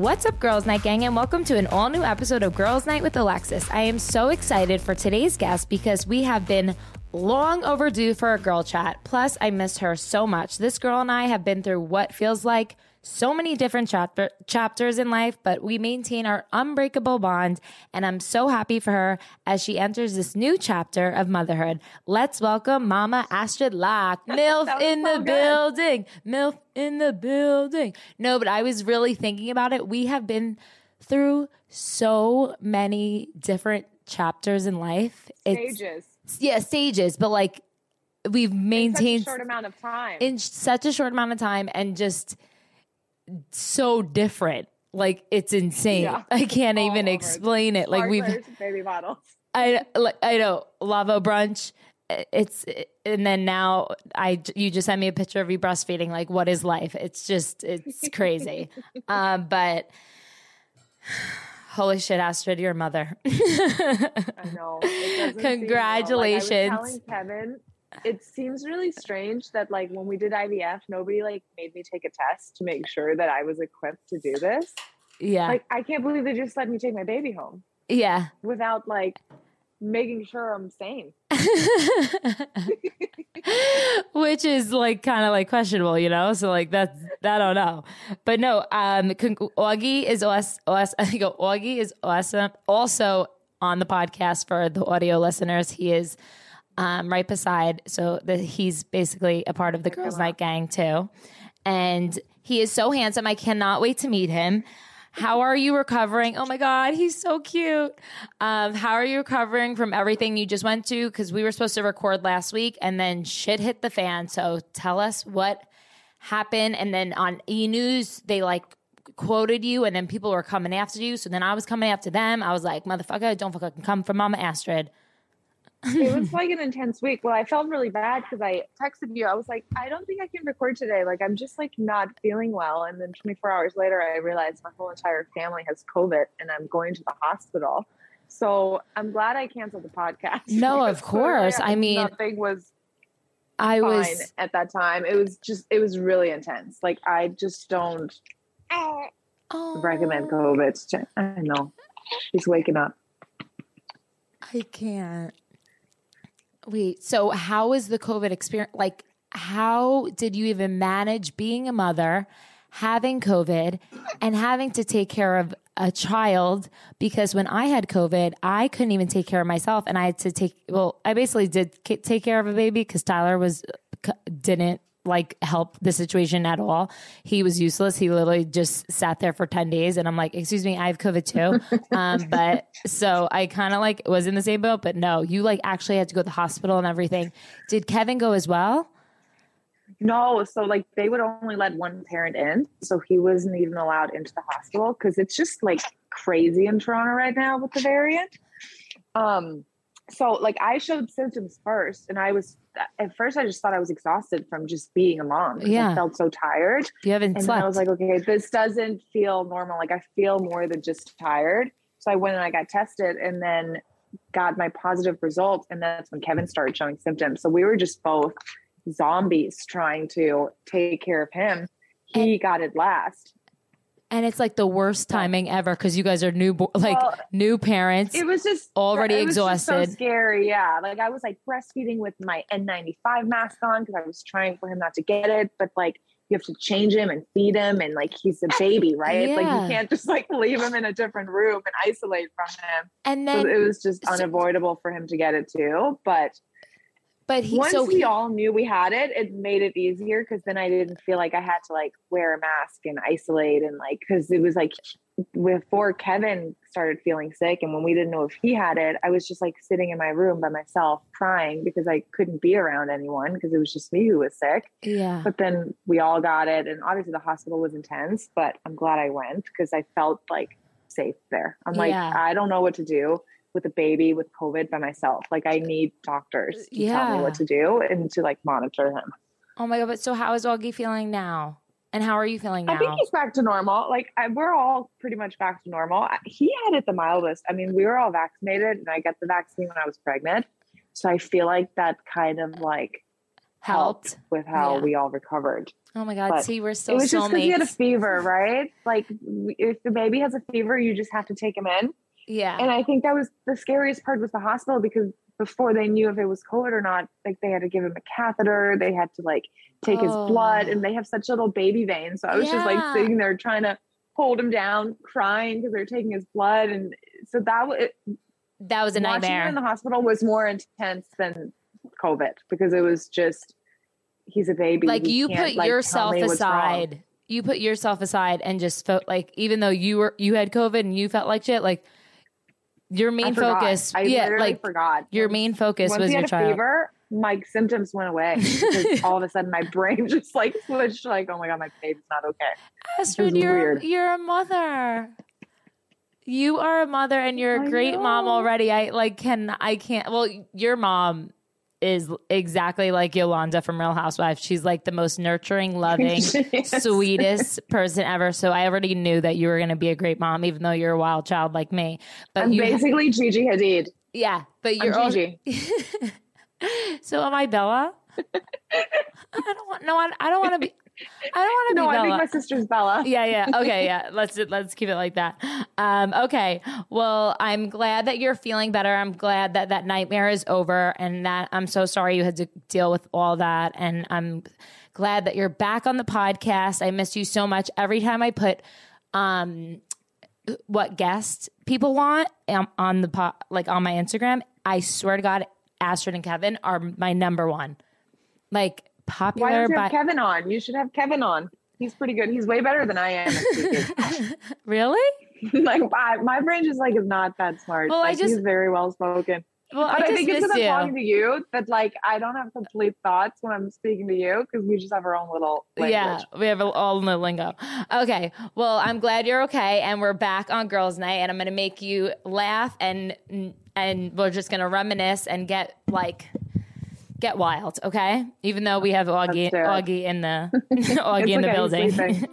What's up, Girls Night Gang, and welcome to an all new episode of Girls Night with Alexis. I am so excited for today's guest because we have been long overdue for a girl chat. Plus, I miss her so much. This girl and I have been through what feels like so many different chapter, chapters in life, but we maintain our unbreakable bond. And I'm so happy for her as she enters this new chapter of motherhood. Let's welcome Mama Astrid Loch. MILF in so the good. building. MILF in the building. No, but I was really thinking about it. We have been through so many different chapters in life. Stages. It's, yeah, stages, but like we've maintained short amount of time in such a short amount of time and just so different. Like it's insane. Yeah. I can't All even explain it. Like we've baby bottles. I like I know lava brunch. It's and then now I you just sent me a picture of you breastfeeding. Like what is life? It's just it's crazy. um, but holy shit, Astrid, your mother. I know. Congratulations. Like, telling Kevin it seems really strange that like when we did IVF, nobody like made me take a test to make sure that I was equipped to do this. Yeah. Like I can't believe they just let me take my baby home. Yeah. Without like making sure I'm sane. Which is like kind of like questionable, you know? So like that's I don't know. But no, um Augie is us I think Augie is awesome. Also on the podcast for the audio listeners, he is um, right beside. So the, he's basically a part of the Girls Night Gang too. And he is so handsome. I cannot wait to meet him. How are you recovering? Oh my God, he's so cute. Um, how are you recovering from everything you just went to? Because we were supposed to record last week and then shit hit the fan. So tell us what happened. And then on E News, they like quoted you and then people were coming after you. So then I was coming after them. I was like, motherfucker, don't fucking come for Mama Astrid it was like an intense week. Well, I felt really bad because I texted you. I was like, I don't think I can record today. Like, I'm just like not feeling well. And then 24 hours later, I realized my whole entire family has COVID and I'm going to the hospital. So I'm glad I canceled the podcast. No, of course. I mean, nothing was. I was at that time. It was just. It was really intense. Like I just don't oh. recommend COVID. I know. He's waking up. I can't. Wait, so how was the COVID experience? Like, how did you even manage being a mother, having COVID, and having to take care of a child? Because when I had COVID, I couldn't even take care of myself, and I had to take. Well, I basically did take care of a baby because Tyler was uh, didn't like help the situation at all. He was useless. He literally just sat there for 10 days and I'm like, excuse me, I have COVID too. um, but so I kind of like was in the same boat, but no, you like actually had to go to the hospital and everything. Did Kevin go as well? No, so like they would only let one parent in. So he wasn't even allowed into the hospital because it's just like crazy in Toronto right now with the variant. Um, so like I showed symptoms first and I was at first I just thought I was exhausted from just being a mom. Yeah. I felt so tired. You haven't and slept. I was like, okay, this doesn't feel normal. Like I feel more than just tired. So I went and I got tested and then got my positive result. And that's when Kevin started showing symptoms. So we were just both zombies trying to take care of him. He and, got it last. And it's like the worst timing ever because you guys are new, like well, new parents. It was just already it was exhausted. Just so scary, yeah. Like I was like breastfeeding with my N95 mask on because I was trying for him not to get it, but like you have to change him and feed him, and like he's a baby, right? Yeah. Like you can't just like leave him in a different room and isolate from him. And then so it was just unavoidable so, for him to get it too. But but he, once so we all knew we had it, it made it easier because then I didn't feel like I had to like wear a mask and isolate and like because it was like before Kevin started feeling sick and when we didn't know if he had it, I was just like sitting in my room by myself crying because I couldn't be around anyone because it was just me who was sick. Yeah. But then we all got it and obviously the hospital was intense, but I'm glad I went because I felt like safe there. I'm like, yeah. I don't know what to do with a baby with COVID by myself. Like I need doctors uh, to yeah. tell me what to do and to like monitor him. Oh my god! But so how is Augie feeling now? And how are you feeling now? I think he's back to normal. Like I, we're all pretty much back to normal. He had it the mildest. I mean, we were all vaccinated, and I got the vaccine when I was pregnant, so I feel like that kind of like helped, with how Yeah. we all recovered. Oh my god, But see, we're it still was just because he had a fever, right? Like if the baby has a fever, you just have to take him in. Yeah. And I think that was the scariest part was the hospital because before they knew if it was COVID or not, like they had to give him a catheter, they had to like take his blood, Oh. and they have such little baby veins. So I was just like sitting there trying to hold him down, crying because they're taking his blood, and so that was that was a nightmare. in the hospital was more intense than COVID because it was just he's a baby. like He you put like, yourself me what's wrong. aside you put yourself aside and just felt like even though you were you had covid and you felt like shit like your main focus I yeah literally like forgot. your main focus once was your child fever, my symptoms went away all of a sudden my brain just like switched. Like, oh my god, my baby's not okay. Astrid, you're weird. you're a mother you are a mother and you're a I great mom already i like can i can't well your mom is exactly like Yolanda from Real Housewives. She's like the most nurturing, loving, Yes. sweetest person ever. So I already knew that you were going to be a great mom, even though you're a wild child like me. But I'm basically Gigi Hadid. yeah, but I'm you're also, Gigi. so am I Bella? I don't want no. I, I don't want to be. I don't want to No, be I think my sister's Bella. yeah, yeah. Okay, yeah. Let's let's keep it like that. Um, okay. Well, I'm glad that you're feeling better. I'm glad that that nightmare is over, and that I'm so sorry you had to deal with all that. And I'm glad that you're back on the podcast. I miss you so much. Every time I put um what guests people want um, on the po- like on my Instagram, I swear to God, Astrid and Kevin are my number one. Like Why don't you by have Kevin on? You should have Kevin on. He's pretty good. He's way better than I am. really? like I, my brain just like is not that smart. Well, I Like, just- he's very well spoken. Well, But I, just think it's miss because I'm you. talking to you that like I don't have complete thoughts when I'm speaking to you because we just have our own little language. Yeah, we have all the lingo. Okay, well, I'm glad you're okay, and we're back on Girls' Night, and I'm gonna make you laugh, and and we're just gonna reminisce and get like get wild, okay? Even though we have Augie, Let's do it. Augie in the Augie in the okay, building.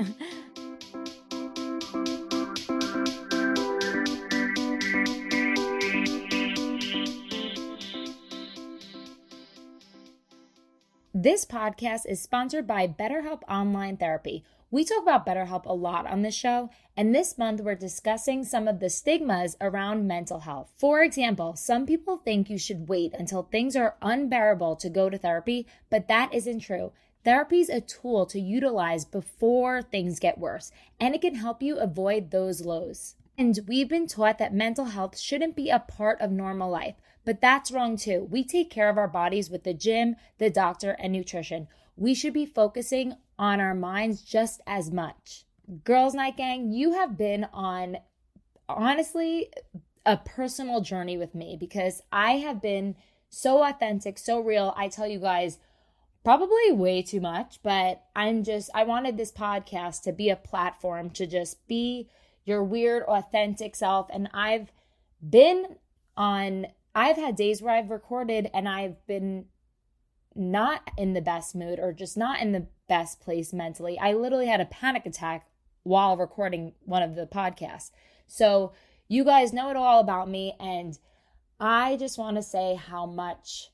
This podcast is sponsored by BetterHelp Online Therapy. We talk about BetterHelp a lot on this show, and this month we're discussing some of the stigmas around mental health. For example, some people think you should wait until things are unbearable to go to therapy, but that isn't true. Therapy is a tool to utilize before things get worse, and it can help you avoid those lows. And we've been taught that mental health shouldn't be a part of normal life, but that's wrong too. We take care of our bodies with the gym, the doctor, and nutrition. We should be focusing on our minds just as much. Girls Night Gang, you have been on honestly a personal journey with me because I have been so authentic, so real. I tell you guys, probably way too much, but I'm just, I wanted this podcast to be a platform to just be your weird, authentic self. And I've been on, I've had days where I've recorded and I've been not in the best mood or just not in the best place mentally. I literally had a panic attack while recording one of the podcasts. So, you guys know it all about me. And I just want to say how much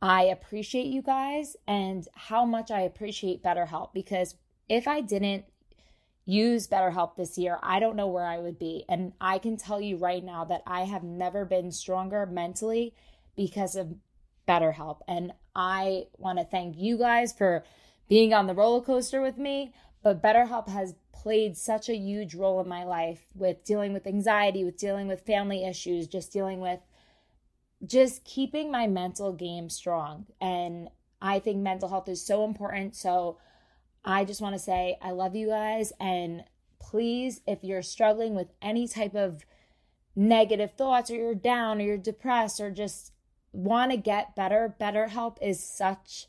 I appreciate you guys and how much I appreciate BetterHelp because if I didn't use BetterHelp this year, I don't know where I would be. And I can tell you right now that I have never been stronger mentally because of BetterHelp. And I want to thank you guys for being on the roller coaster with me. But BetterHelp has played such a huge role in my life with dealing with anxiety, with dealing with family issues, just dealing with just keeping my mental game strong. And I think mental health is so important. So I just want to say I love you guys. And please, if you're struggling with any type of negative thoughts or you're down or you're depressed or just want to get better, BetterHelp is such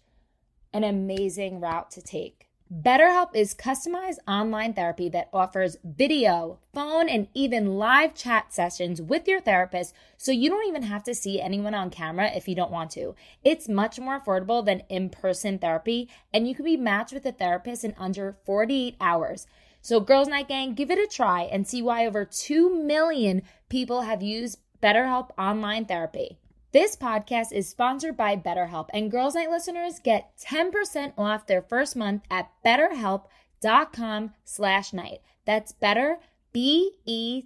an amazing route to take. BetterHelp is customized online therapy that offers video, phone, and even live chat sessions with your therapist so you don't even have to see anyone on camera if you don't want to. It's much more affordable than in person therapy, and you can be matched with a therapist in under 48 hours. So, Girls Night Gang, give it a try and see why over 2 million people have used BetterHelp online therapy. This podcast is sponsored by BetterHelp, and Girls Night listeners get 10% off their first month at betterhelp.com slash night. That's better, B-E-T-T-E-R-H-E-L-P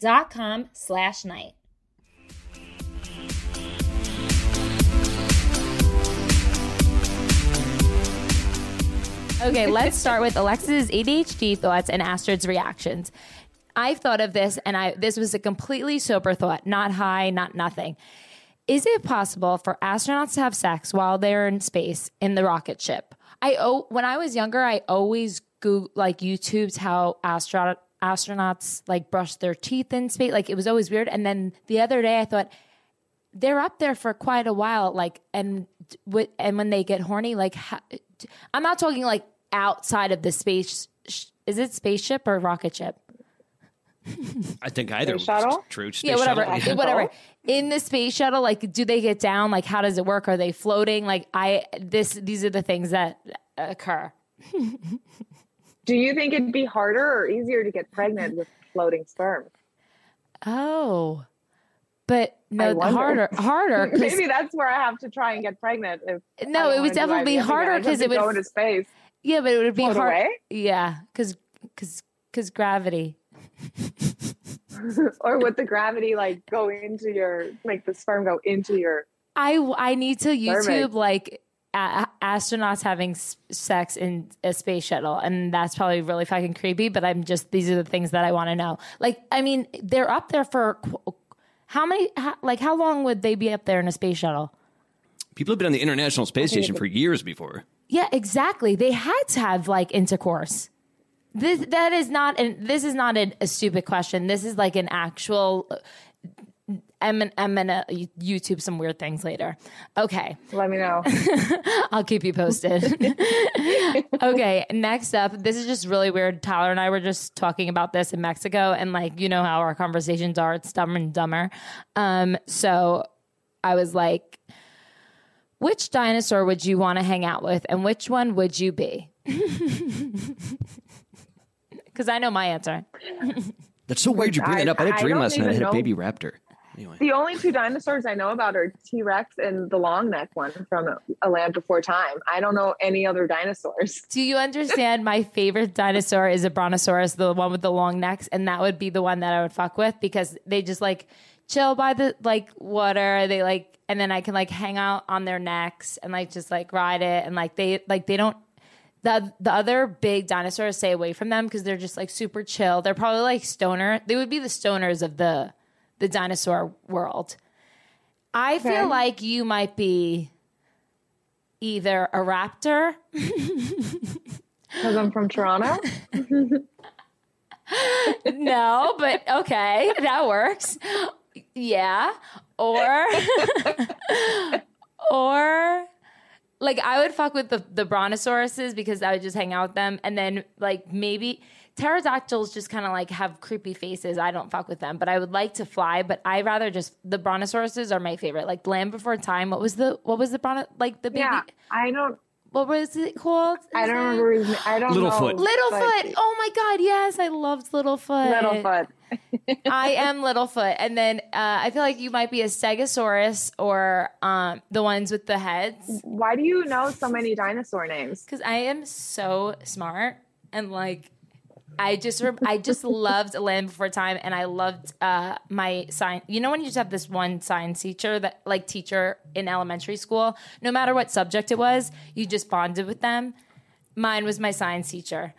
dot com slash night. Okay, let's start with Alexis's ADHD thoughts and Astrid's reactions. I've thought of this, and I this was a completely sober thought, not high, not nothing. Is it possible for astronauts to have sex while they're in space in the rocket ship? I oh, when I was younger, I always go like YouTube's how astronaut astronauts like brush their teeth in space. Like it was always weird. And then the other day, I thought they're up there for quite a while. Like and and when they get horny, like I'm not talking like outside of the space. Is it spaceship or rocket ship? I think either Space shuttle? true. Space yeah, whatever, shuttle, yeah. whatever. Oh. In the space shuttle, like, do they get down? Like, how does it work? Are they floating? Like, I this these are the things that occur. Do you think it'd be harder or easier to get pregnant with floating sperm? Oh, but no, harder, harder, harder. 'cause- Maybe that's where I have to try and get pregnant. If no, it would definitely be harder because it would. go into space. yeah, but it would be Float hard. away? Yeah, because because because gravity. or would the gravity like go into your make the sperm go into your I I need to YouTube Perfect. like a- astronauts having s- sex in a space shuttle, and that's probably really fucking creepy. But I'm just these are the things that I want to know. Like, I mean, they're up there for qu- how many? How, like, how long would they be up there in a space shuttle? People have been on the International Space Station for years before. Yeah, exactly. They had to have like intercourse. This that is not an this is not a, a stupid question. This is like an actual. I'm, gonna- I'm gonna YouTube some weird things later. Okay. let me know. I'll keep you posted. okay, next up, this is just really weird. Tyler and I were just talking about this in Mexico, and like, you know how our conversations are, it's dumber and dumber. Um, so I was like, which dinosaur would you want to hang out with, and which one would you be? Because I know my answer. That's so weird you bring it I- up. I had a I dream last night. I even had a baby raptor. Anyway, the only two dinosaurs I know about are T Rex and the long neck one from A Land Before Time. I don't know any other dinosaurs. Do you understand? My favorite dinosaur is a brontosaurus, the one with the long necks, and that would be the one that I would fuck with because they just like chill by the like water. They like, and then I can like hang out on their necks and like just like ride it, and like they like they don't. The, the other big dinosaurs stay away from them because they're just like super chill. They're probably like stoner. They would be the stoners of the the dinosaur world. I Okay. feel like you might be either a raptor Because I'm from Toronto. no, but okay, that works. Yeah. Or or like I would fuck with the the brontosauruses because I would just hang out with them and then like maybe pterodactyls just kind of like have creepy faces. I don't fuck with them, but I would like to fly, but I rather just the brontosauruses are my favorite. Like Land Before Time, what was the what was the bronto like the baby yeah, I don't. What was it called? I don't it- remember. His, name. I don't Littlefoot. know. Littlefoot. but- Oh my god, yes, I loved Littlefoot. Littlefoot. I am Littlefoot, and then uh, I feel like you might be a Stegosaurus or um, the ones with the heads, Why do you know so many dinosaur names? because I am so smart and like I just rem- I just loved Land Before Time, and I loved uh, my science. You know when you just have this one science teacher that like teacher in elementary school, no matter what subject it was, you just bonded with them. Mine was my science teacher.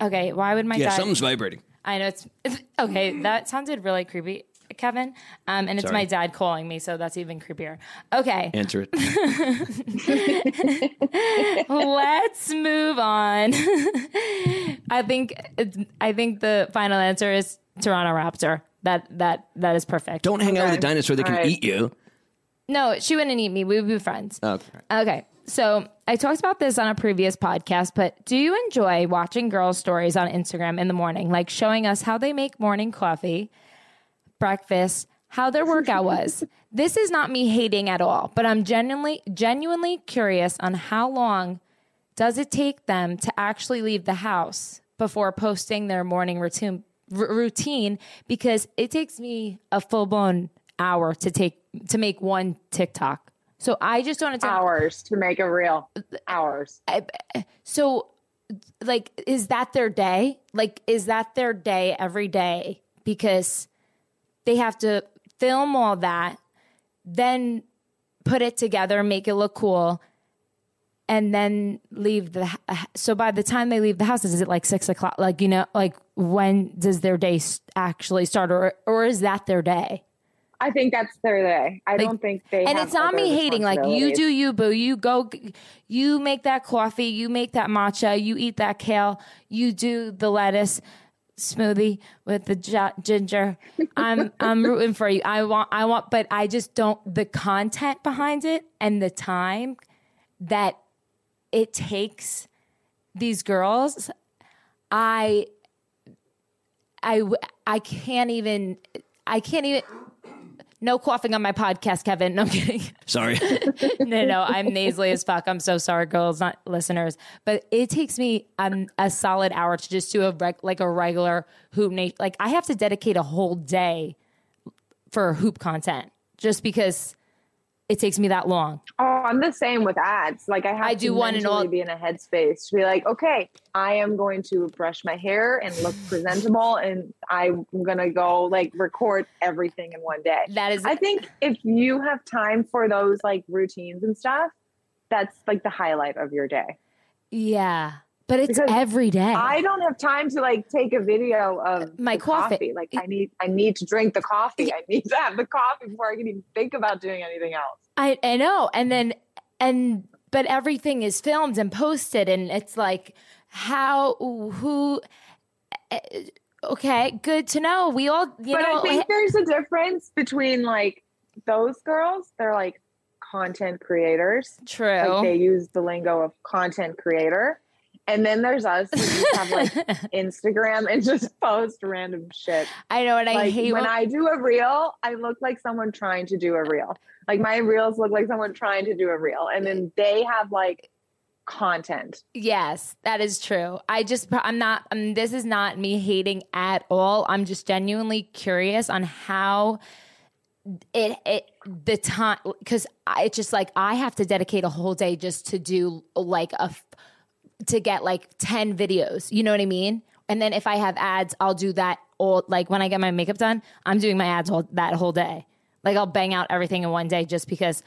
Okay, why would my yeah, dad? something's vibrating. I know it's, it's okay. That sounded really creepy, Kevin. Um, and it's Sorry. my dad calling me, so that's even creepier. Okay, Answer it. let's move on. I think I think the final answer is Toronto Raptor. That that that is perfect. Don't hang out with a Okay. dinosaur that can All right. eat you. No, she wouldn't eat me. We would be friends. Okay. Okay. So I talked about this on a previous podcast, but do you enjoy watching girls' stories on Instagram in the morning, like showing us how they make morning coffee, breakfast, how their workout was? this is not me hating at all, but I'm genuinely genuinely curious on how long does it take them to actually leave the house before posting their morning routine r- routine because it takes me a full blown hour to take to make one TikTok. So I just don't time. Hours to make a reel. Hours. So, like, is that their day? Like, is that their day every day? Because they have to film all that, then put it together, make it look cool, and then leave the. So by the time they leave the house, is it like six o'clock? Like, you know, like when does their day actually start, or or is that their day? I think that's their day. I don't think they. and it's not me hating like you do you boo you go you make that coffee you make that matcha you eat that kale you do the lettuce smoothie with the gi- ginger i'm i'm rooting for you i want i want but i just don't the content behind it and the time that it takes these girls I, I, I can't even i can't even no coughing on my podcast, Kevin. No I'm kidding. Sorry. no, no, I'm nasally as fuck. I'm so sorry, girls, not listeners. But it takes me um, a solid hour to just do a reg- like a regular hoop nation. Like I have to dedicate a whole day for hoop content just because it takes me that long. Oh, I'm the same with ads. Like I have I to do one mentally all- be in a headspace to be like, okay, I am going to brush my hair and look presentable, and I'm gonna go like record everything in one day. That is I think if you have time for those like routines and stuff, that's like the highlight of your day. yeah, but it's Because every day. I don't have time to like take a video of My the coffee. Like I need, I need to drink the coffee. I need to have the coffee before I can even think about doing anything else. I, I know. And then, and, but everything is filmed and posted, and it's like, how, who, eh, okay, good to know. We all, you but know, I think there's a difference between like those girls. They're like content creators. true. Like they use the lingo of content creator. And then there's us who just have like Instagram and just post random shit. I know, and I hate when when I do a reel, I look like someone trying to do a reel. Like my reels look like someone trying to do a reel, and then they have like content. Yes, that is true. I just, I'm not, um, this is not me hating at all. I'm just genuinely curious on how it, it, the time, because it's just like I have to dedicate a whole day just to do like a, to get like 10 videos. You know what I mean? And then if I have ads, I'll do that all, like when I get my makeup done, I'm doing my ads all, that whole day. Like I'll bang out everything in one day just because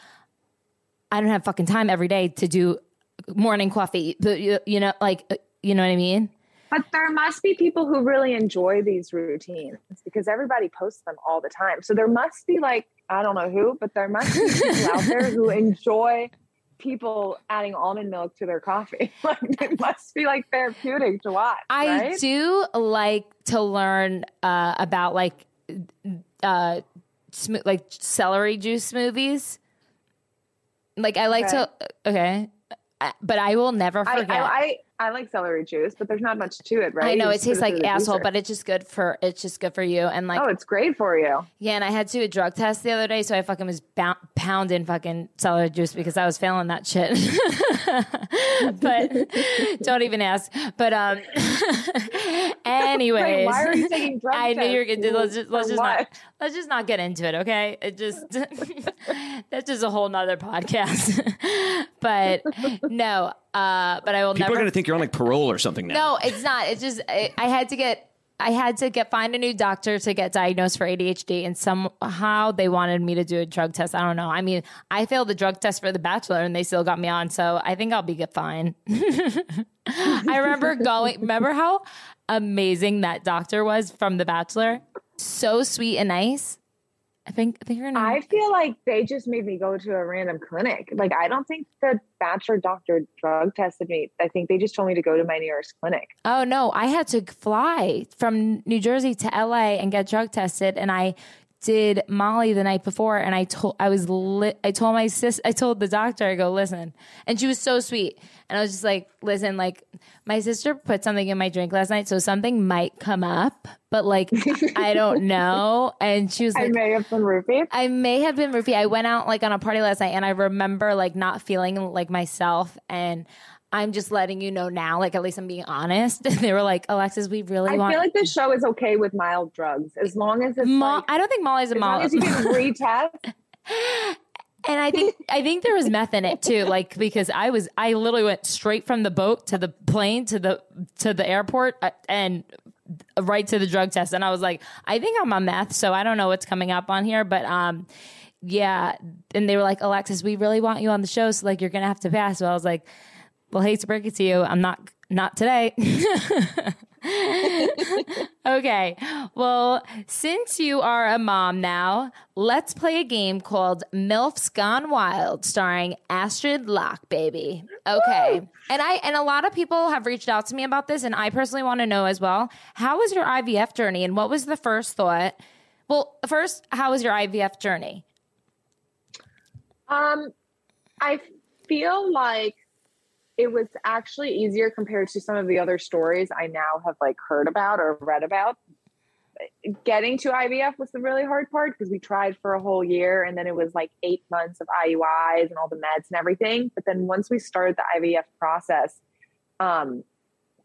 I don't have fucking time every day to do morning coffee. But you, you know, like you know what I mean? But there must be people who really enjoy these routines because everybody posts them all the time. So there must be like I don't know who, but there must be people out there who enjoy people adding almond milk to their coffee. Like it must be like therapeutic to watch. I right? do like to learn uh, about like uh, sm- like celery juice smoothies. Like I like to okay, Uh, but I will never forget. I, I I like celery juice, but there's not much to it, right? I know it tastes like asshole, but it's just good for it's just good for you. And like oh, it's great for you. Yeah, and I had to do a drug test the other day, so I fucking was bou- pounding fucking celery juice because I was failing that shit. but don't even ask. But um, anyway, Wait, why are you taking drug I knew you were gonna. Let's just let's just not? Let's just not get into it, okay? It just that's just a whole nother podcast. but no, uh, but I will People never are going to think you're on like parole or something now. no, it's not. It's just I, I had to get I had to get find a new doctor to get diagnosed for ADHD, and somehow they wanted me to do a drug test. I don't know. I mean, I failed the drug test for the bachelor, and they still got me on, so I think I'll be good fine. I remember going. Remember how amazing that doctor was from the bachelor? So sweet and nice. I think I think her name. I feel like they just made me go to a random clinic. Like I don't think the bachelor doctor drug tested me. I think they just told me to go to my nearest clinic. Oh no, I had to fly from New Jersey to LA and get drug tested and I did Molly the night before and I told I was lit I told my sis I told the doctor I go listen and she was so sweet and I was just like listen like my sister put something in my drink last night so something might come up but like I don't know and she was like, I may have been roofied. I may have been roofie. I went out like on a party last night and I remember like not feeling like myself and I'm just letting you know now. Like, at least I'm being honest. they were like, Alexis, we really I want. feel like this show is okay with mild drugs as long as it's Mo- like, I don't think Molly's a as long Molly. as you can retest. And I think I think there was meth in it too, like because I was I literally went straight from the boat to the plane to the to the airport uh, and right to the drug test, and I was like, I think I'm on meth, so I don't know what's coming up on here, but um, yeah. And they were like, Alexis, we really want you on the show, so like you're gonna have to pass. So I was like, well, hate to break it to you, I'm not not today. okay. Well, since you are a mom now, let's play a game called MILFs Gone Wild, starring Astrid Loch, baby. Okay. And I and a lot of people have reached out to me about this, and I personally want to know as well. How was your IVF journey and what was the first thought? Well, first, how was your IVF journey? Um, I feel like it was actually easier compared to some of the other stories I now have like heard about or read about. Getting to IVF was the really hard part because we tried for a whole year and then it was like eight months of IUIs and all the meds and everything. But then once we started the IVF process, um,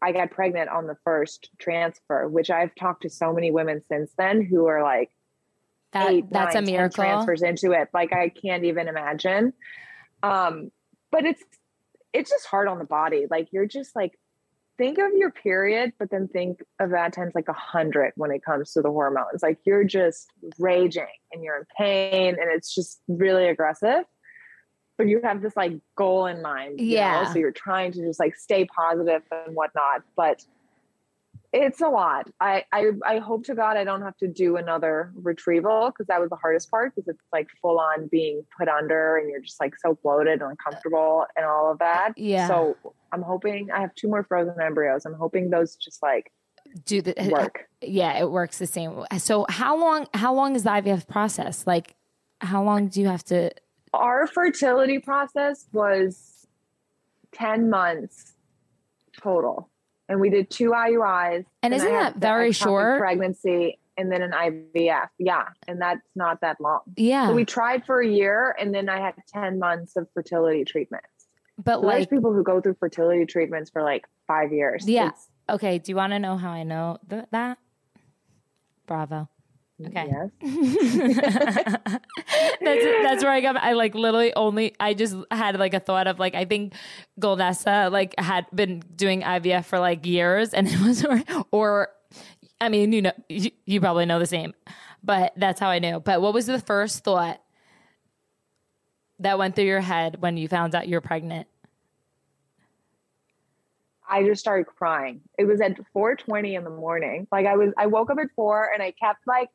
I got pregnant on the first transfer, which I've talked to so many women since then who are like, That eight, that's nine, a 10 miracle. transfers into it. Like I can't even imagine. Um, but it's it's just hard on the body. Like you're just like think of your period, but then think of that times like a hundred when it comes to the hormones. Like you're just raging and you're in pain and it's just really aggressive. But you have this like goal in mind. you know? Yeah. So you're trying to just like stay positive and whatnot. But it's a lot. I, I I hope to God I don't have to do another retrieval because that was the hardest part because it's like full on being put under and you're just like so bloated and uncomfortable and all of that. Yeah. So I'm hoping I have two more frozen embryos. I'm hoping those just like Do the uh, work. Yeah, it works the same. So how long how long is the IVF process? Like how long do you have to Our fertility process was 10 months total. And we did two IUIs. And isn't that very short? Pregnancy and then an IVF. Yeah. And that's not that long. Yeah. So we tried for a year and then I had 10 months of fertility treatments. but So there's people who go through fertility treatments for like five years. Yeah. It's- okay, do you want to know how I know th- that? Bravo. Okay. Yes. that's that's where I got. I like literally only. I just had like a thought of like I think Goldessa like had been doing IVF for like years, and it was or, or I mean you know you, you probably know the same, but that's how I knew. But what was the first thought that went through your head when you found out you're pregnant? I just started crying. It was at 4:20 in the morning. Like I was I woke up at 4 and I kept like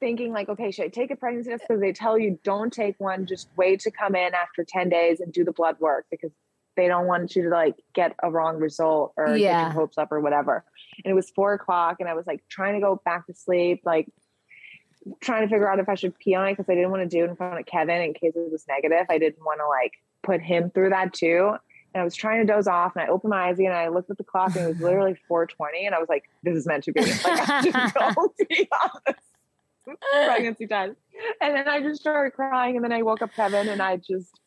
thinking like okay, should I take a pregnancy test eh. because they tell you don't take one, just wait to come in after 10 days and do the blood work because they don't want you to like get a wrong result or get your hopes up or whatever. And it was four o'clock and I was like trying to go back to sleep, like trying to figure out if I should pee on it because I didn't want to do it in front of Kevin in case it was negative. I didn't want to like put him through that too. And I was trying to doze off and I opened my eyes again and I looked at the clock and it was literally 420 and I was like, this is meant to be. Like I should go pee on this pregnancy test. And then I just started crying and then I woke up Kevin and I just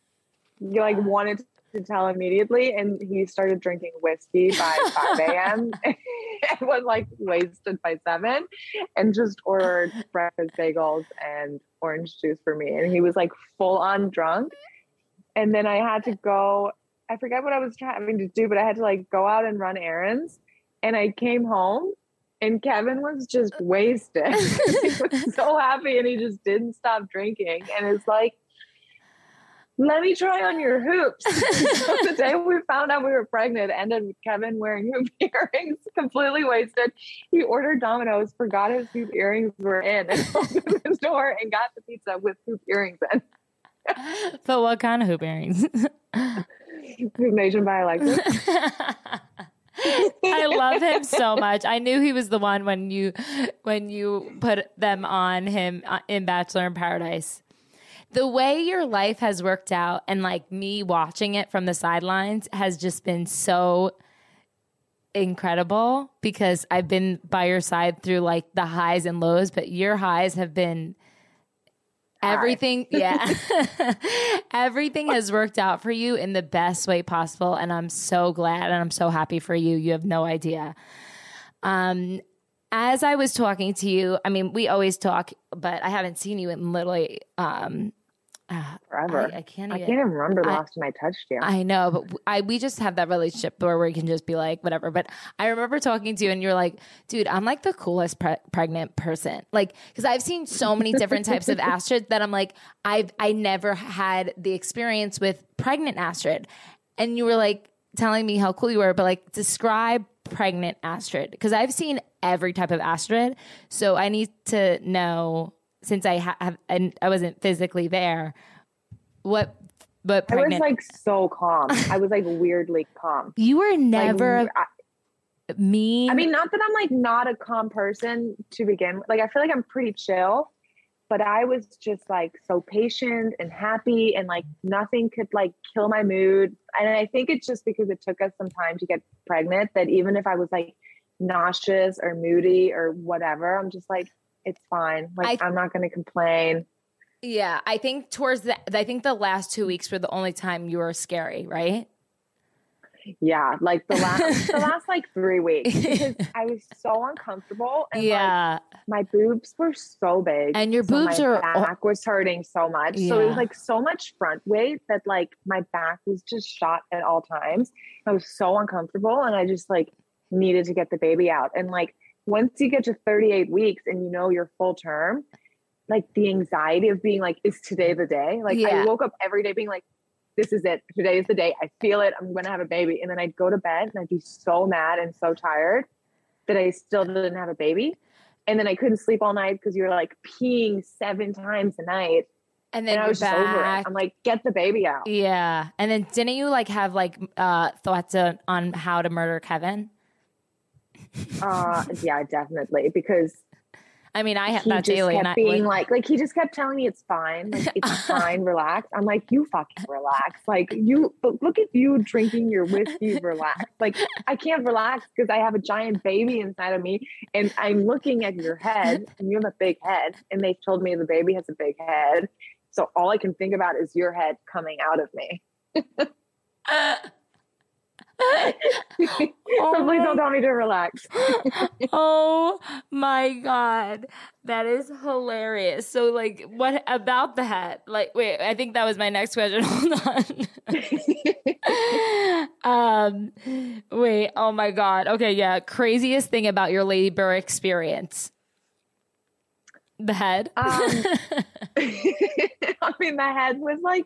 like wanted to tell immediately and he started drinking whiskey by 5 a.m. and was like wasted by seven and just ordered breakfast bagels and orange juice for me. And he was like full on drunk. And then I had to go, I forget what I was having to do, but I had to like go out and run errands. And I came home and Kevin was just wasted. he was so happy and he just didn't stop drinking. And it's like, let me try on your hoops. so the day we found out we were pregnant ended with Kevin wearing hoop earrings, completely wasted. He ordered Domino's, forgot his hoop earrings were in, and opened the door and got the pizza with hoop earrings in. But what kind of hoop earrings? Hoop Nation by Alexis. I love him so much. I knew he was the one when you when you put them on him uh, in Bachelor in Paradise. The way your life has worked out and like me watching it from the sidelines has just been so incredible because I've been by your side through like the highs and lows, but your highs have been Everything, yeah. Everything has worked out for you in the best way possible. And I'm so glad and I'm so happy for you. You have no idea. Um, as I was talking to you, I mean, we always talk, but I haven't seen you in literally um, uh, Forever. I, I can't I can't even remember the last time I touched you. I know, but I we just have that relationship where we can just be like whatever. But I remember talking to you, and you're like, "Dude, I'm like the coolest pre- pregnant person." Like, because I've seen so many different types of Astrid that I'm like, I've I never had the experience with pregnant Astrid, and you were like telling me how cool you were, but like describe pregnant Astrid because I've seen every type of Astrid, so I need to know since I ha- have and I wasn't physically there, what but I was like so calm. I was like weirdly calm. You were Like, never I, mean. I mean, not that I'm like not a calm person to begin with. Like, I feel like I'm pretty chill, but I was just like so patient and happy, and like nothing could like kill my mood. And I think it's just because it took us some time to get pregnant that even if I was like nauseous or moody or whatever, I'm just like, it's fine. Like, I'm not going to complain. yeah, I think towards the, I think the last two weeks were the only time you were scary, right? Yeah, like the last, the last like three weeks because I was so uncomfortable and like yeah, my boobs were so big and your so boobs my are. back was hurting so much so it was like so much front weight that like my back was just shot at all times i was so uncomfortable and i just like needed to get the baby out and like once you get to 38 weeks and you know you're full term like the anxiety of being like is today the day like Yeah. i woke up every day being like this is it today is the day i feel it i'm gonna have a baby and then i'd go to bed and i'd be so mad and so tired that i still didn't have a baby and then I couldn't sleep all night because you were like peeing seven times a night. and then And I your was just over it. back. I'm like, get the baby out. yeah, and then didn't you like have like uh thoughts on, on how to murder Kevin? Uh, yeah, definitely. Because I mean, I had that daily, and I being like, like, like he just kept telling me it's fine, like it's fine, relax. I'm like, you fucking relax. Like you, but look at you drinking your whiskey, relax. Like I can't relax because I have a giant baby inside of me, and I'm looking at your head, and you have a big head, and they told me the baby has a big head. So all I can think about is your head coming out of me. so please don't tell me to relax. oh my god, that is hilarious. So, like, what about the hat? Like, wait, I think that was my next question. Hold on. um, wait, oh my god. Okay, yeah. Craziest thing about your labor experience? The head. Um, I mean, the head was like,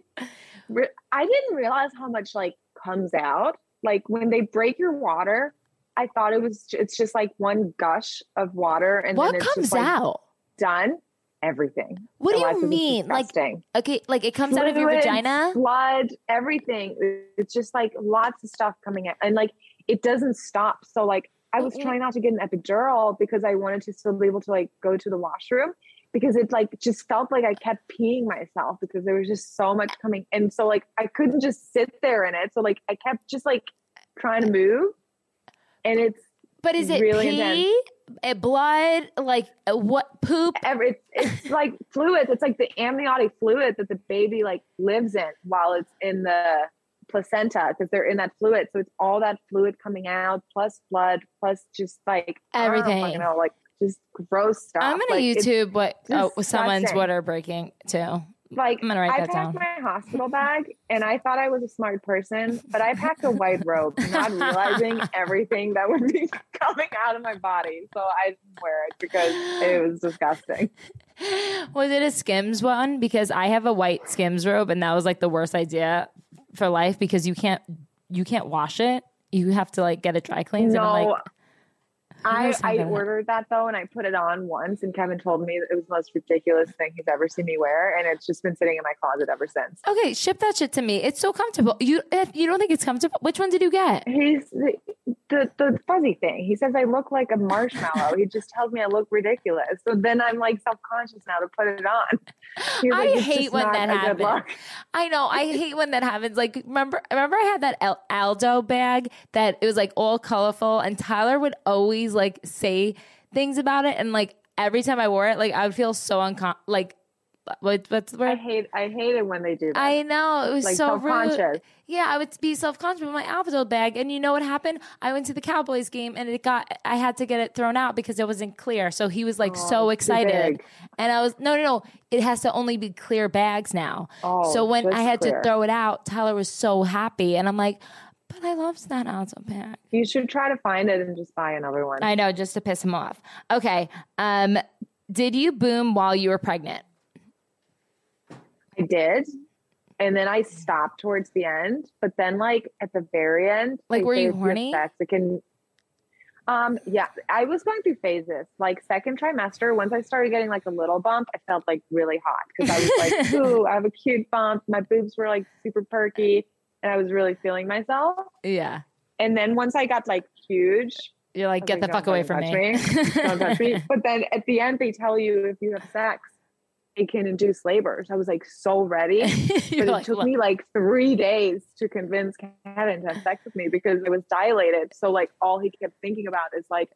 re- I didn't realize how much like comes out. Like when they break your water, I thought it was, it's just like one gush of water and what then it's comes just like out? done. Everything. What do you mean? Like, okay, like it comes out of your vagina? blood, everything. It's just like lots of stuff coming out, and like it doesn't stop. So like I was trying not to get an epidural because I wanted to still be able to like go to the washroom because it like just felt like I kept peeing myself because there was just so much coming, and so like I couldn't just sit there in it. So like I kept just like trying to move, and it's But is it really pee? Uh, blood? Like uh, what? Poop? every it's, it's like fluids. It's like the amniotic fluid that the baby like lives in while it's in the placenta because they're in that fluid. So it's all that fluid coming out plus blood plus just like I Everything. fucking know, like just gross stuff. I'm gonna Like, YouTube what oh, someone's water breaking too. Like I'm gonna write I that packed down. my hospital bag and I thought I was a smart person, but I packed a white robe, not realizing everything that would be coming out of my body. So I wear it because it was disgusting. Was it a Skims one? Because I have a white Skims robe, and that was like the worst idea for life because you can't you can't wash it. You have to like get it dry cleaned. and I'm No, like, I, I ordered that though, and I put it on once, and Kevin told me that it was the most ridiculous thing he's ever seen me wear, and it's just been sitting in my closet ever since. okay, ship that shit to me. It's so comfortable. You if you don't think it's comfortable? Which one did you get? He's the, the fuzzy thing. He says I look like a marshmallow. he just tells me I look ridiculous. So then I'm like self conscious now to put it on. He's I like, hate when that happens. I know. I hate when that happens. Like, remember, remember, I had that Al- Aldo bag that it was like all colorful, and Tyler would always like say things about it, and like every time I wore it, like I would feel so uncom like what's the I hate I hate it when they do that. I know it was like so rude. Yeah, I would be self conscious with my Aldo bag, and you know what happened? I went to the Cowboys game, and it got I had to get it thrown out because it wasn't clear. So he was like Oh, so excited, and I was no, no, no. It has to only be clear bags now. Oh, so when I had clear. to throw it out, Tyler was so happy, and I'm like, but I love that Aldo bag. You should try to find it and just buy another one. I know, just to piss him off. Okay, um, did you boom while you were pregnant? I did. And then I stopped towards the end, but then like at the very end, Like, they were you horny? sex, it can um yeah, I was going through phases. Like second trimester, once I started getting like a little bump, I felt like really hot because I was like, ooh, I have a cute bump. My boobs were like super perky and I was really feeling myself. Yeah, And then once I got like huge, you're like, get the fuck away from me. me. don't touch me. But then at the end, they tell you if you have sex, it can induce labor. So I was like so ready. But it like, took "Look." me like three days to convince Kevin to have sex with me because it was dilated. So like all he kept thinking about is like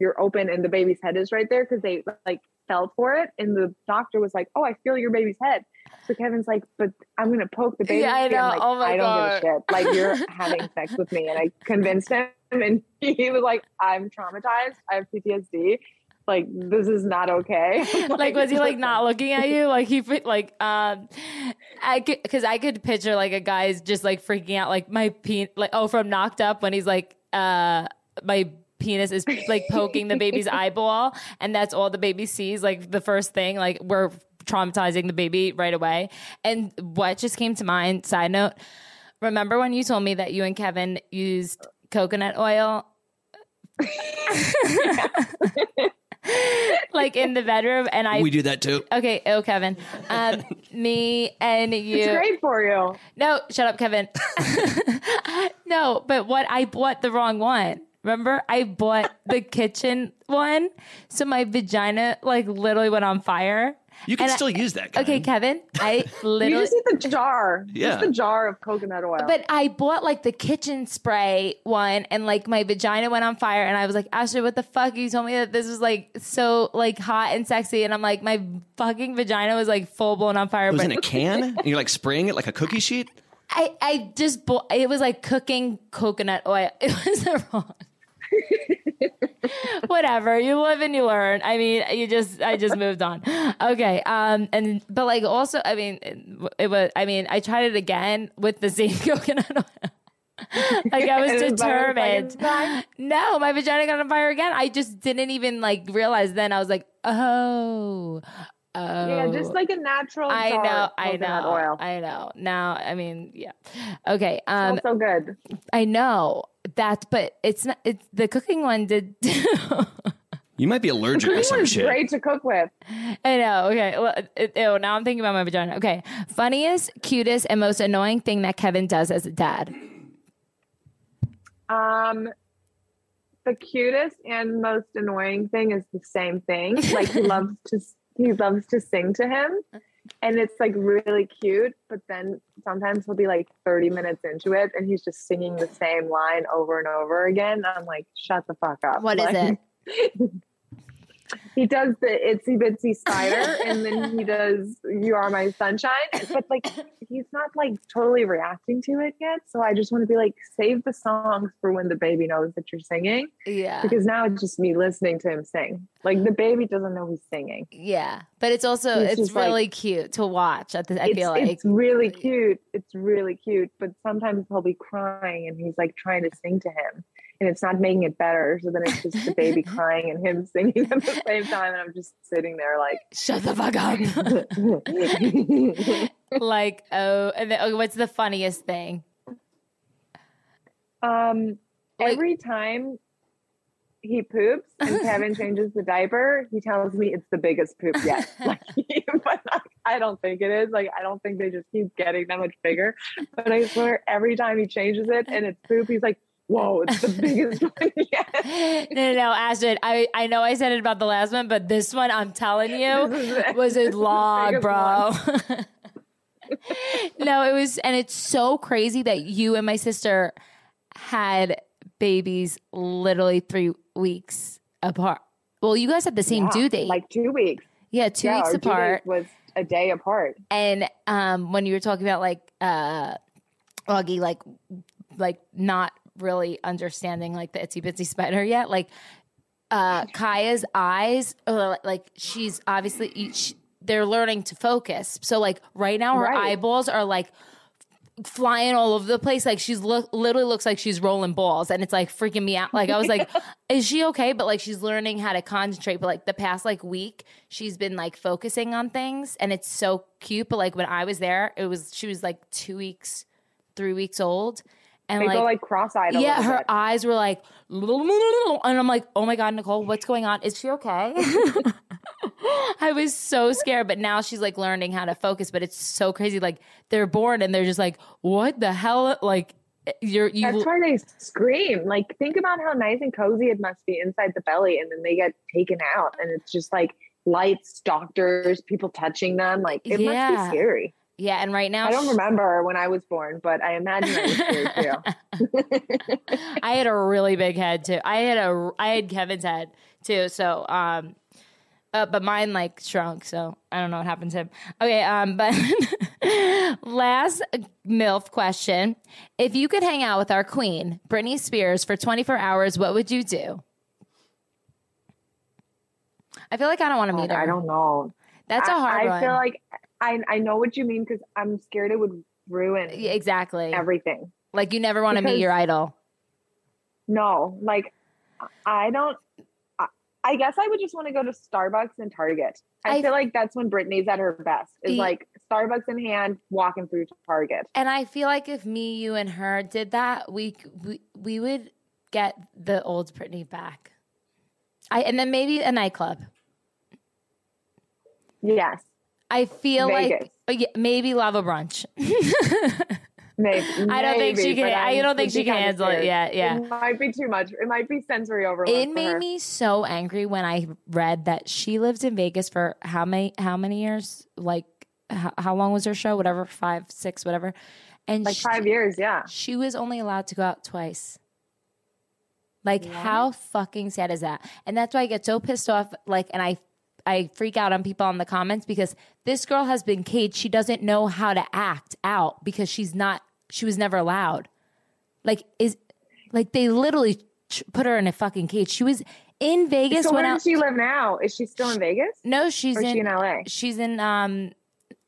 you're open and the baby's head is right there because they like fell for it. And the doctor was like, Oh, I feel your baby's head. So Kevin's like, But I'm gonna poke the baby. Yeah, I know. like, Oh my I don't give a shit. Like you're having sex with me. And I convinced him and he was like, I'm traumatized. I have PTSD. Like this is not okay. like was he like not looking at you? Like he like um i could because i could picture like a guy's just like freaking out like my pen like oh from knocked up when he's like uh my penis is like poking the baby's eyeball and that's all the baby sees like the first thing like we're traumatizing the baby right away. And what just came to mind side note remember when you told me that you and kevin used coconut oil like in the bedroom and i we do that too. Okay, oh Kevin. Um, me and you. It's great for you. No, shut up, Kevin. no, but what I bought the wrong one. Remember, I bought the kitchen one, so my vagina like literally went on fire. You can And I- still use that. Okay, Kevin. Kevin, I You literally. just need the jar. Yeah. Just the jar of coconut oil. But I bought like the kitchen spray one, and like my vagina went on fire, and I was like, Ashley, what the fuck? You told me that this was like so like hot and sexy, and I'm like, my fucking vagina was like full blown on fire. It was but in a can, and you're like spraying it like a cookie sheet. I, I just bought, it was like cooking coconut oil. It was wrong. Whatever. You live and you learn. I mean, you just, I just moved on. Okay. Um, and, but like also, I mean, it, it was, I mean, I tried it again with the same coconut oil. like I was And it was better the second determined. No, my vagina got on fire again. I just didn't even like realize then. I was like, oh, oh. yeah, just like a natural I know, I know, oil. I know. Now, I mean, yeah. Okay. Um, so good. I know that, but it's not. It's the cooking one did. You might be allergic to Cooking some is shit. great to cook with. I know. Okay. Well, it, ew, now I'm thinking about my vagina. Okay. Funniest, cutest, and most annoying thing that Kevin does as a dad. Um, the cutest and most annoying thing is the same thing. Like he loves to he loves to sing to him, and it's like really cute. But then sometimes he'll be like thirty minutes into it, and he's just singing the same line over and over again. I'm like, shut the fuck up. What is Like, it? He does the itsy bitsy spider, and then he does "You Are My Sunshine." But like, he's not like totally reacting to it yet. So I just want to be like, save the songs for when the baby knows that you're singing, Yeah. because now it's just me listening to him sing. Like the baby doesn't know he's singing. Yeah. But it's also It's it's, just like- really cute to watch. At the, I feel like it's really cute. It's really cute. But sometimes he'll be crying, and he's like trying to sing to him. And it's not making it better. So then it's just the baby crying and him singing at the same time. And I'm just sitting there like, shut the fuck up. like oh, and then, okay, what's the funniest thing? Um, Like- every time he poops and Kevin changes the diaper, he tells me it's the biggest poop yet. like, but I don't think it is. Like, I don't think they just keep getting that much bigger. But I swear, every time he changes it and it's poop, he's like, "Whoa, it's the biggest one yet." no, no, no, Astrid. I, I know I said it about the last one, but this one, I'm telling you, it. was a log, bro. no, it was, and it's so crazy that you and my sister had babies literally three weeks apart. Well, you guys had the same Yeah, due date. like two weeks. yeah, two yeah, weeks our due date apart. was a day apart. And um, when you were talking about like uh, Augie, like like not really understanding like the itsy bitsy spider yet, like uh, Kaya's eyes, are, like she's obviously each. They're learning to focus. So like right now, her Right. eyeballs are like flying all over the place. Like she's look literally looks like she's rolling balls, and it's like freaking me out. Like I was like, is she okay? But like she's learning how to concentrate. But like the past like week, she's been like focusing on things, and it's so cute. But like when I was there, it was she was like two weeks, three weeks old, and They like. go like cross-eyed. a yeah, her bit. eyes were like, and I'm like, oh my god, Nicole, what's going on? Is she okay? I was so scared, but now she's like learning how to focus. But it's so crazy. Like they're born and they're just like, what the hell? Like eh, you're you. That's why they scream. Like, think about how nice and cozy it must be inside the belly, and then they get taken out, and it's just like lights, doctors, people touching them. Like, it Yeah. must be scary. Yeah, and right now I don't remember when I was born, but I imagine I was scared too. I had a really big head too. I had a I had Kevin's head too. So um uh, but mine like shrunk, so I don't know what happened to him. Okay, um but last MILF question. If you could hang out with our queen, Britney Spears, for 24 hours, what would you do? I feel like I don't want to meet her. I don't know. That's a hard I, one. feel like I I know what you mean because I'm scared it would ruin exactly. everything. like you never want to meet your idol. No, like I don't. I, I guess I would just want to go to Starbucks and Target. I, I- feel like that's when Britney's at her best. Is like Starbucks in hand, walking through Target. And I feel like if me, you, and her did that, we we we would get the old Britney back. I and then maybe a nightclub. Yes, I feel Vegas. like oh, yeah, maybe Lavo brunch. maybe. I don't think she can- I don't think she can handle it. scared. Yeah, yeah. It might be too much. It might be sensory overload. it made her. me so angry when I read that she lived in Vegas for how many how many years? Like how, how long was her show? Whatever, five, six, whatever. And like she, five years. Yeah, she was only allowed to go out twice. Like how fucking sad is that? And that's why I get so pissed off. Like, and I, I freak out on people in the comments because this girl has been caged. She doesn't know how to act out because she's not. She was never allowed. Like is, like they literally put her in a fucking cage. She was in Vegas so where does she live now? Is she still in Vegas? no, she's in, she in LA? She's in um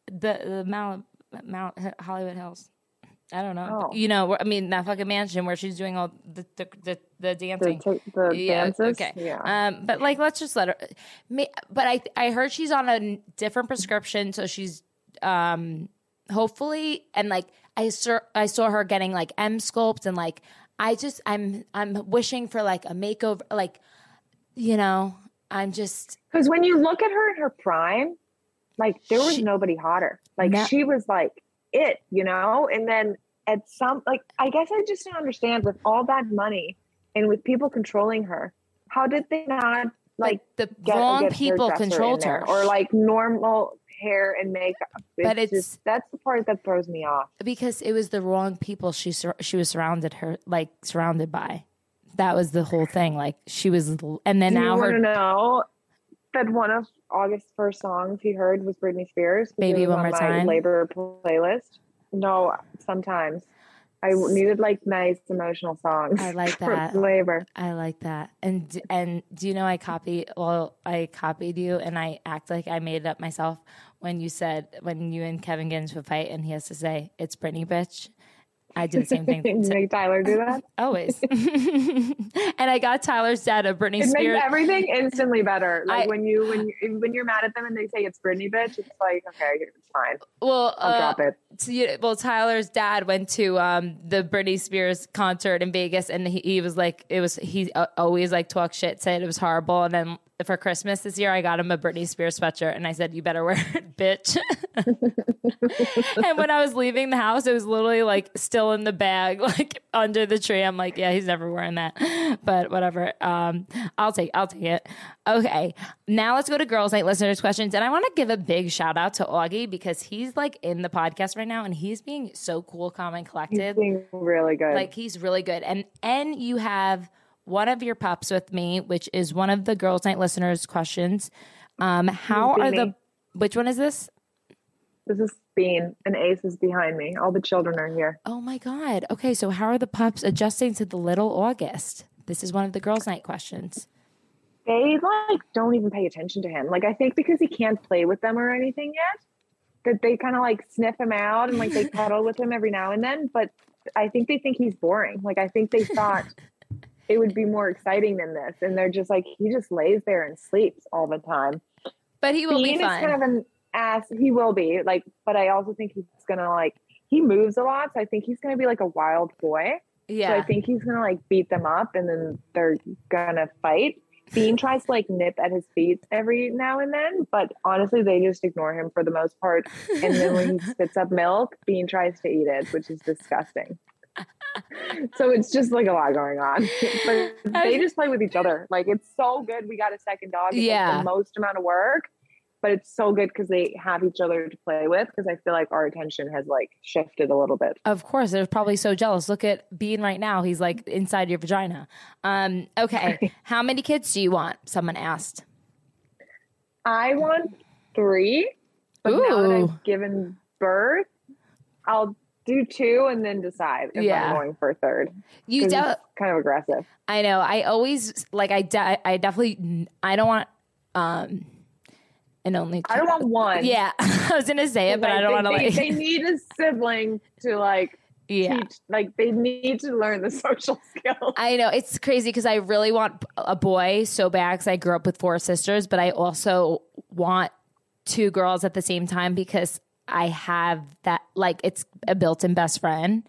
the the Mount Mount Hollywood Hills. I don't know. Oh. You know, I mean that fucking mansion where she's doing all the the the, the The, dancing. t- the yeah, dances. okay. Yeah. Um, but like, let's just let her. But I I heard she's on a different prescription, so she's um hopefully and like I saw I saw her getting like Emsculpt and like I just I'm I'm wishing for like a makeover, like you know I'm just Because when you look at her in her prime, like there was She- nobody hotter. Like No. she was like it, you know? And then at some like I guess I just don't understand with all that money and with people controlling her, how did they not like the get, wrong get people controlled her or like normal hair and makeup? But it's- just that's the part that throws me off. because it was the wrong people she she was surrounded her like surrounded by. That was the whole thing. Like she was, and then Do now her know that one of August's first songs he heard was Britney Spears. Baby One on More my Time? Labor playlist. No, sometimes I needed like nice emotional songs. I like for that. Labor. I like that. And and do you know I copy? Well, I copied you, and I act like I made it up myself when you said when you and Kevin get into a fight, and he has to say it's Britney, bitch. I do the same thing make Tyler do that? always. and I got Tyler's dad a Britney It Spears. makes everything instantly better. Like I- when you when you, when you're mad at them and they say it's Britney, bitch. It's like okay, it's fine. well, I'll uh, drop it. to, you- well, Tyler's dad went to um, the Britney Spears concert in Vegas, and he, he was like, it was he uh, always like talk shit, said it was horrible, and then for Christmas this year, I got him a Britney Spears sweatshirt, and I said, "You better wear it, bitch." and when I was leaving the house, it was literally like still in the bag, like under the tree. I'm like, "Yeah, he's never wearing that," but whatever. Um, I'll take, I'll take it. Okay, now let's go to girls' night listeners' questions, and I want to give a big shout out to Augie because he's like in the podcast right now, and he's being so cool, calm, and He's collected being really good. like he's really good and and you have one of your pups with me which is one of the girls night listeners questions um how are the which one is this This is Bean, and Ace is behind me. All the children are here. Oh my God. Okay, so how are the pups adjusting to the little August? This is one of the girls' night questions. They like don't even pay attention to him. Like I think because he can't play with them or anything yet, that they kind of like sniff him out and like they cuddle with him every now and then. But I think they think he's boring. Like I think they thought it would be more exciting than this, and they're just like he just lays there and sleeps all the time. But he will Bean be is fun. kind of an ass. He will be like, but I also think he's gonna like he moves a lot, so I think he's gonna be like a wild boy. Yeah. So. I think he's gonna like beat them up, and then they're gonna fight. Bean tries to like nip at his feet every now and then, but honestly, they just ignore him for the most part. And then when he spits up milk, Bean tries to eat it, which is disgusting. so it's just like a lot going on. but they just play with each other. Like it's so good. We got a second dog. It's Yeah. like the most amount of work, but it's so good because they have each other to play with. Because I feel like our attention has like shifted a little bit. Of course, they're probably so jealous. Look at Bean right now. He's like inside your vagina. Um, okay. How many kids do you want? Someone asked. I want three, but now that I've given birth, I'll do two and then decide if Yeah. I'm going for a third. You de- kind of aggressive. I know. I always like I de- I definitely I don't want um an only I don't want one. Yeah. I was going to say it, but I don't want to they, like they need a sibling to like Yeah. teach. Like they need to learn the social skills. I know it's crazy because I really want a boy so bad because I grew up with four sisters, but I also want two girls at the same time because I have that like it's a built-in best friend,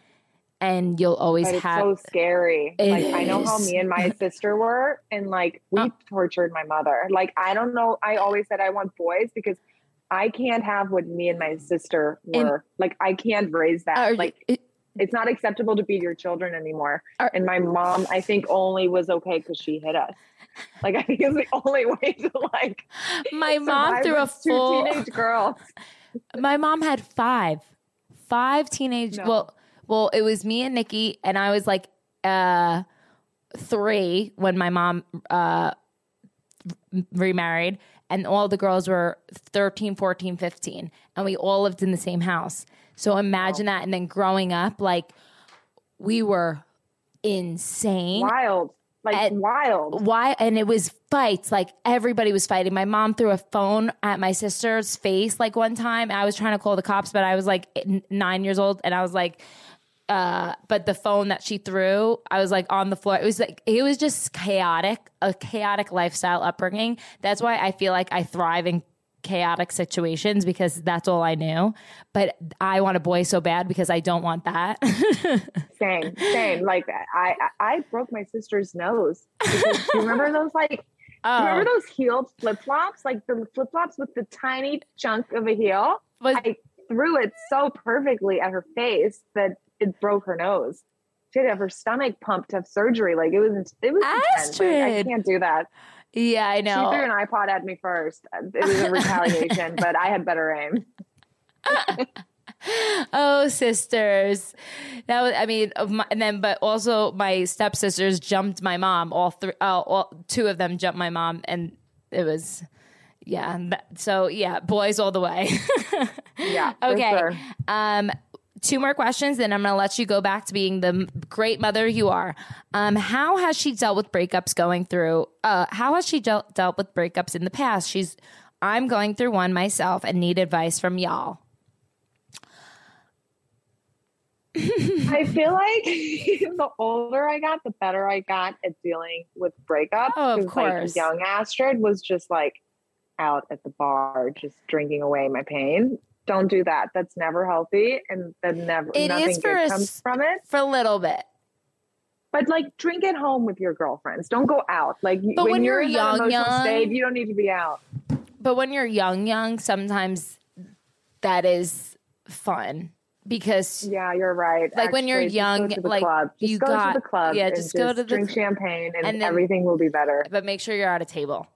and you'll always But it's have. so scary. It like I know how me and my sister were, and like we Uh. tortured my mother. Like I don't know. I always said I want boys because I can't have what me and my sister And- were. like I can't raise that. You- like it- it's not acceptable to beat your children anymore. Are- and my mom, I think, only was okay because she hit us. Like I think it's the only way to like. my mom threw a two full. teenage girls. My mom had five, five teenage. No. Well, well, it was me and Nikki, and I was like uh three when my mom uh remarried, and all the girls were 13, 14, 15, and we all lived in the same house. So imagine that, and then growing up, like we were insane. Wild, like And- wild. why and it was fights. Like everybody was fighting. My mom threw a phone at my sister's face like one time. I was trying to call the cops but i was like nine years old and i was like uh but the phone that she threw i was like on the floor. It was like it was just chaotic a chaotic lifestyle upbringing. That's why i feel like i thrive in chaotic situations because that's all i knew but i want a boy so bad because i don't want that Same, same. Like I, I broke my sister's nose. Because, do you remember those like? oh Remember those heeled flip flops? Like the flip flops with the tiny chunk of a heel. was, I threw it so perfectly at her face that it broke her nose. She had to have her stomach pumped to have surgery. Like it was, it was intense. Like, I can't do that. Yeah i know She threw an iPod at me first. It was a retaliation, but I had better aim. oh sisters that was i mean of my, and then but also my stepsisters jumped my mom all three uh, all two of them jumped my mom and it was yeah that- so yeah boys all the way Yeah. okay sure. um two more questions then i'm gonna let you go back to being the great mother you are um how has she dealt with breakups going through uh how has she dealt dealt with breakups in the past she's i'm going through one myself and need advice from y'all I feel like the older I got, the better I got at dealing with breakups. Oh, of 'Cause, like, course. young Astrid was just like out at the bar, just drinking away my pain. Don't do that. That's never healthy, and then never It is nothing for good a comes from it. for a little bit But like, drink at home with your girlfriends. Don't go out. Like, But when you're in that young, young- state, you don't need to be out. But when you're young, young, sometimes that is fun because Yeah, you're right. Like, when you're Actually, just go young, to the like, club. Just you go to the club. yeah, just go to the- drink champagne, and, and then- everything will be better. but make sure you're at a table.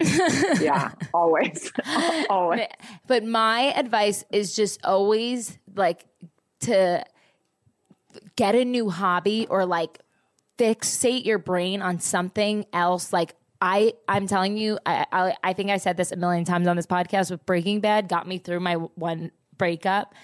Yeah, always, always. But my advice is just always like to get a new hobby or like fixate your brain on something else. Like I, I'm telling you, I, I, I think I said this a million times on this podcast. With Breaking Bad, got me through my one breakup.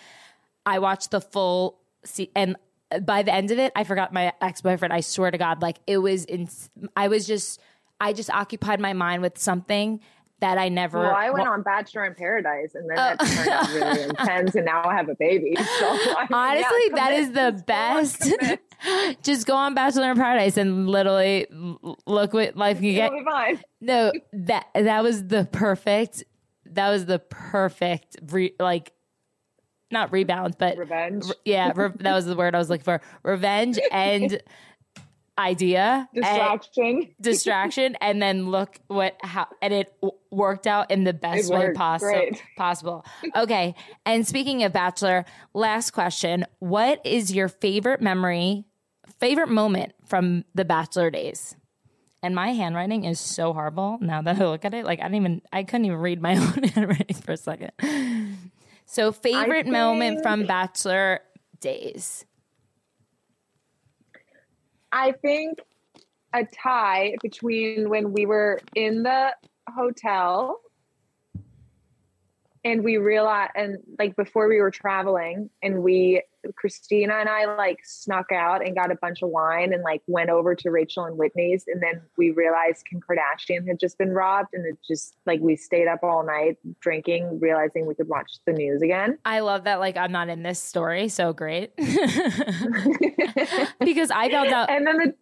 I watched the full se- and by the end of it, I forgot my ex boyfriend. I swear to God, like it was. In, I was just, I just occupied my mind with something that I never. Well, I went on Bachelor in Paradise, and then oh. that turned out really intense, and now I have a baby. So I mean, Honestly, yeah, that is the best. Just go on Bachelor in Paradise and literally look what life can get. No, that that was the perfect. That was the perfect re, like, not rebound, but Revenge. yeah, re- that was the word I was looking for. Revenge and idea and Distraction. distraction, and then look what how and it w- worked out in the best It way possible. Possible. Okay, and speaking of Bachelor, last question: What is your favorite memory, favorite moment from the Bachelor days? And my handwriting is so horrible now that I look at it. Like I don't even, I couldn't even read my own handwriting for a second. So, favorite moment from Bachelor days. I think a tie between when we were in the hotel and we realized and like before we were traveling and we Christina and I like snuck out and got a bunch of wine and like went over to Rachel and Whitney's and then we realized Kim Kardashian had just been robbed and it just like we stayed up all night drinking realizing we could watch the news again. I love that. Like I'm not in this story, so great. because I found out and then the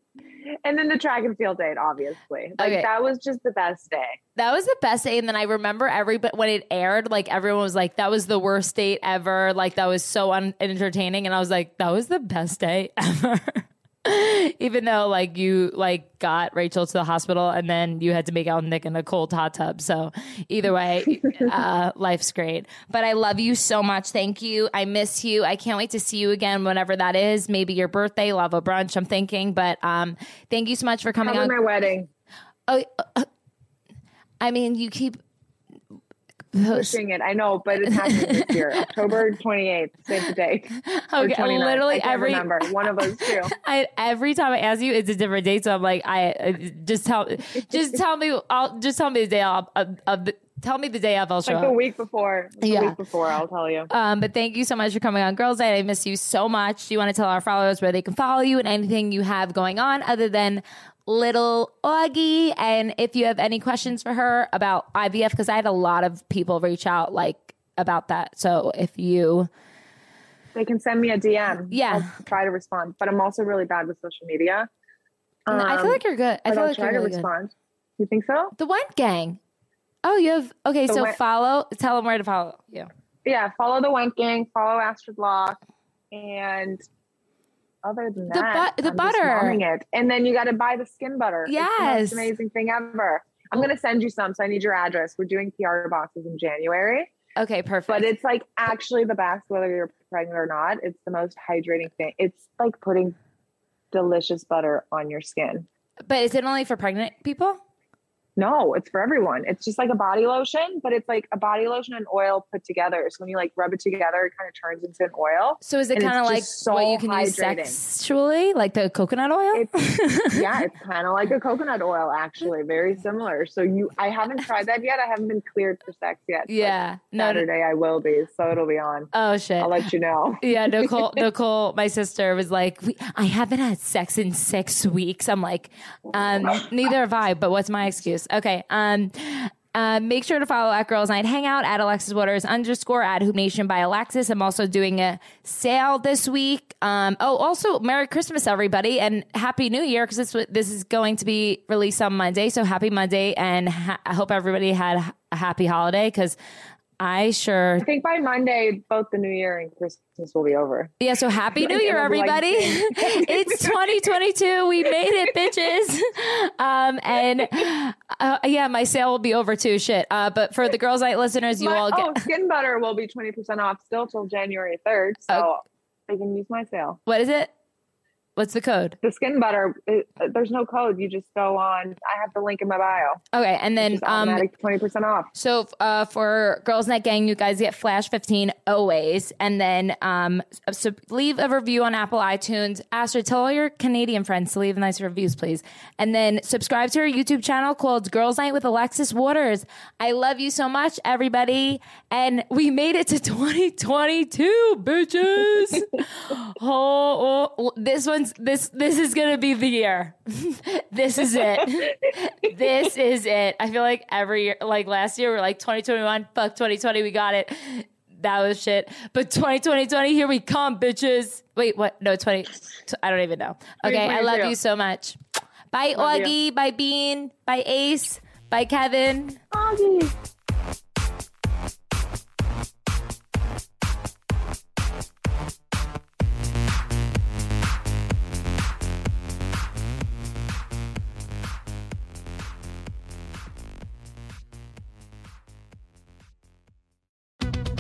and then the track and field date obviously. Like Okay. that was just the best day. that was the best day, and then I remember every but when it aired, like everyone was like, "That was the worst date ever." Like that was so unentertaining, and I was like, "That was the best day ever." Even though like you like got Rachel to the hospital and then you had to make out with Nick in a cold hot tub. So either way, uh, life's great. But I love you so much. Thank you. I miss you. I can't wait to see you again whenever that is. Maybe your birthday. We'll a brunch. I'm thinking. But um, thank you so much for coming Come on. to my wedding. Oh, uh, I mean, you keep Pushing it. I know, but it's happening this year. October 28th. Save the date. Okay. 29th. Literally every remember. One of those two. I, every time I ask you, it's a different date. So I'm like, I uh, just tell, just tell me. I'll just tell me the day the, tell me the day of. I'll show Like the up. week before. The Yeah. week before, I'll tell you. Um, but thank you so much for coming on Girls Night. I miss you so much. Do you want to tell our followers where they can follow you and anything you have going on other than little Augie? And if you have any questions for her about IVF, because I had a lot of people reach out like about that. So if you, They can send me a DM. Yeah. I'll try to respond. But I'm also really bad with social media. I feel Um, like you're good. I feel I'll like try you're to really good. respond. You think so? The Wendt Gang. Oh, you have okay. The so Wendt- follow. Tell them where to follow you. Yeah. Follow the Wendt Gang. Follow Astrid Loch. And other than The that, bu- the I'm butter. it. And then you got to buy the skin butter. Yes. amazing thing ever. I'm going to send you some. So I need your address. We're doing PR boxes in January. Okay, perfect. but it's like actually the best whether you're pregnant or not it's the most hydrating thing it's like putting delicious butter on your skin but is it only for pregnant people? No it's for everyone it's just like a body lotion but it's like a body lotion and oil put together so when you like rub it together it kind of turns into an oil So is it kind of like so what you can use hydrating. sexually, like the coconut oil? it's yeah it's kind of like a coconut oil actually very similar so you i haven't tried that yet i haven't been cleared for sex yet yeah. No, saturday i will be so it'll be on Oh shit. i'll let you know yeah, Nicole. Nicole, my sister, was like, we, "I haven't had sex in six weeks." I'm like, um, "Neither have I." But what's my excuse? Okay. Um, uh, make sure to follow at Girls Night Hangout at Alexis Waters underscore at Hoop Nation by Alexis. I'm also doing a sale this week. Um, oh, also Merry Christmas, everybody, and Happy New Year because this this is going to be released on Monday. So Happy Monday, and ha- I hope everybody had a happy holiday because I sure i think by monday both the new year and christmas will be over Yeah, so happy New Year, it'll be like everybody. it's 2022. We made it, bitches. Um, and uh, yeah, my sale will be over too. Shit. Uh, but for the Girls Night listeners, you My- all get. oh, skin butter will be 20% off still till January 3rd. So they can use my sale. What is it? What's the code? The skin butter. It, there's no code. You just go on. I have the link in my bio. Okay, and then um, twenty percent off. So uh, for Girls Night Gang, you guys get Flash fifteen always, and then um, so leave a review on Apple iTunes. Astrid, tell all your Canadian friends to leave nice reviews, please, and then subscribe to our YouTube channel called Girls Night with Alexis Waters. I love you so much, everybody, and we made it to twenty twenty two, bitches. oh, oh, this one's this this is gonna be the year. this is it. this is it. I feel like every year, like last year, we're like 2021, fuck 2020, we got it. That was shit. But 2020, 20, here we come, bitches. Wait, what? No, 20. I don't even know. Okay, I love you so much. Bye, love Augie. You. Bye, Bean. Bye, Ace. Bye, Kevin. Augie.